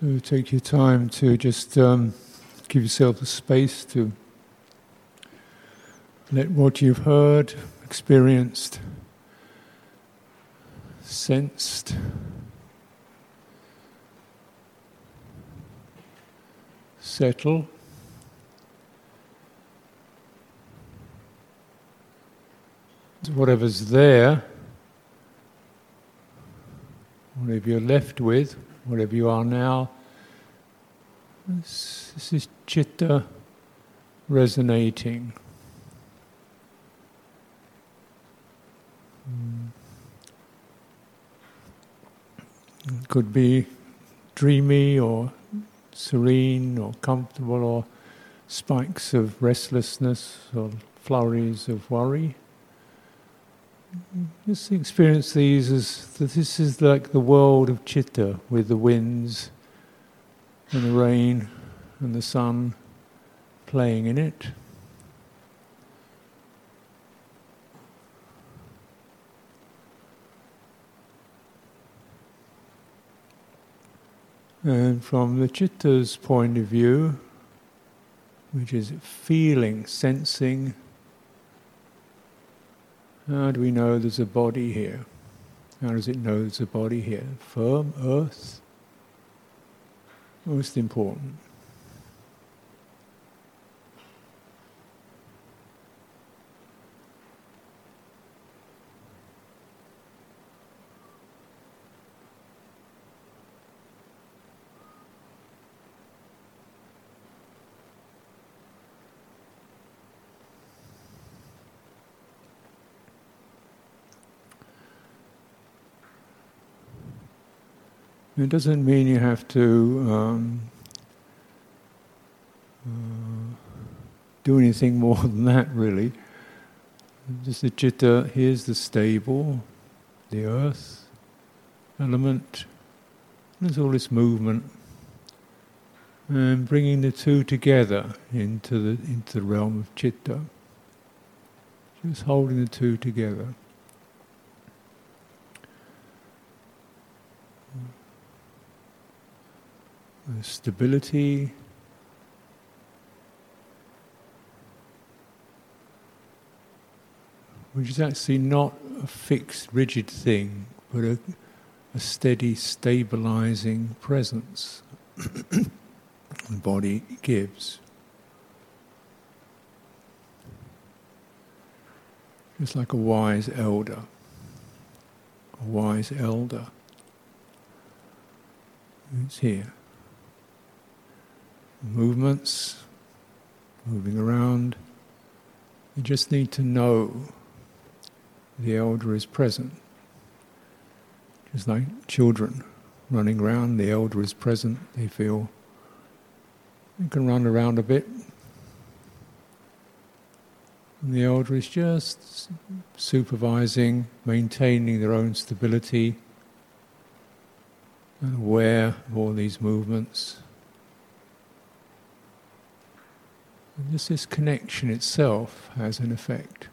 So take your time to just um, give yourself the space to let what you've heard, experienced, sensed, settle. Whatever's there, whatever you're left with, whatever you are now, this, is chitta resonating. Hmm. It could be dreamy or serene or comfortable or spikes of restlessness or flurries of worry. Just experience these as this is like the world of chitta with the winds and the rain and the sun playing in it. And from the chitta's point of view, which is feeling, sensing, how do we know there's a body here? How does it know there's a body here? Firm, earth, most important. It doesn't mean you have to um, uh, do anything more than that, really. Just the chitta, here's the stable, the earth element, there's all this movement, and bringing the two together into the, into the realm of chitta. Just holding the two together. Stability. Which is actually not a fixed, rigid thing, but a, a steady, stabilizing presence the body gives. Just like a wise elder, a wise elder. It's here movements, moving around. You just need to know the elder is present. Just like children running around, the elder is present, they feel they can run around a bit. And the elder is just supervising, maintaining their own stability, and aware of all these movements. And just this connection itself has an effect.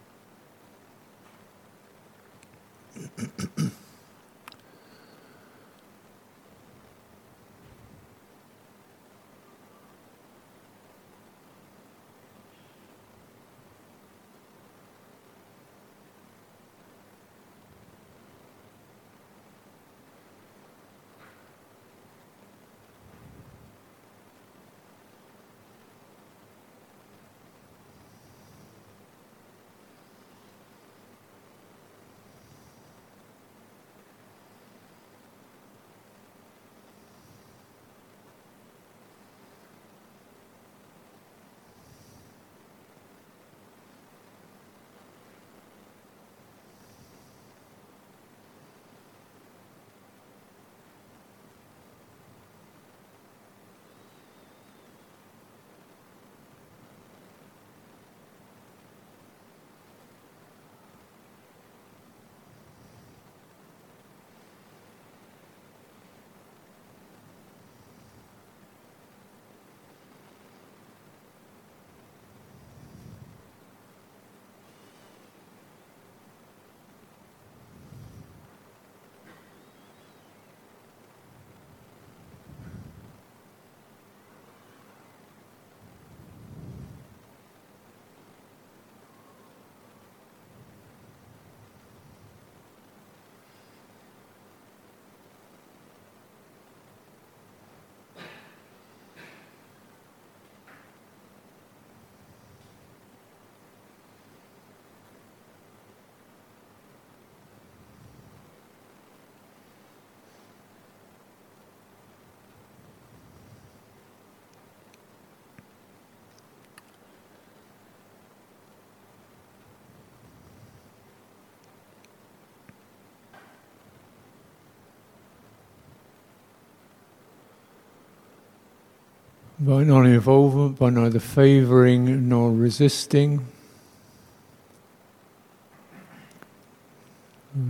By non-involvement, by neither favoring nor resisting.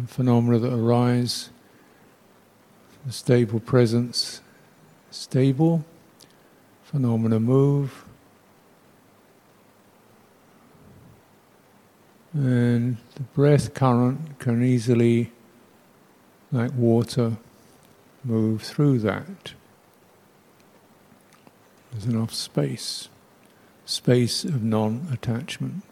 Phenomena that arise, a stable presence, stable. Phenomena move. And the breath current can easily, like water, move through that. There's enough space, space of non attachment.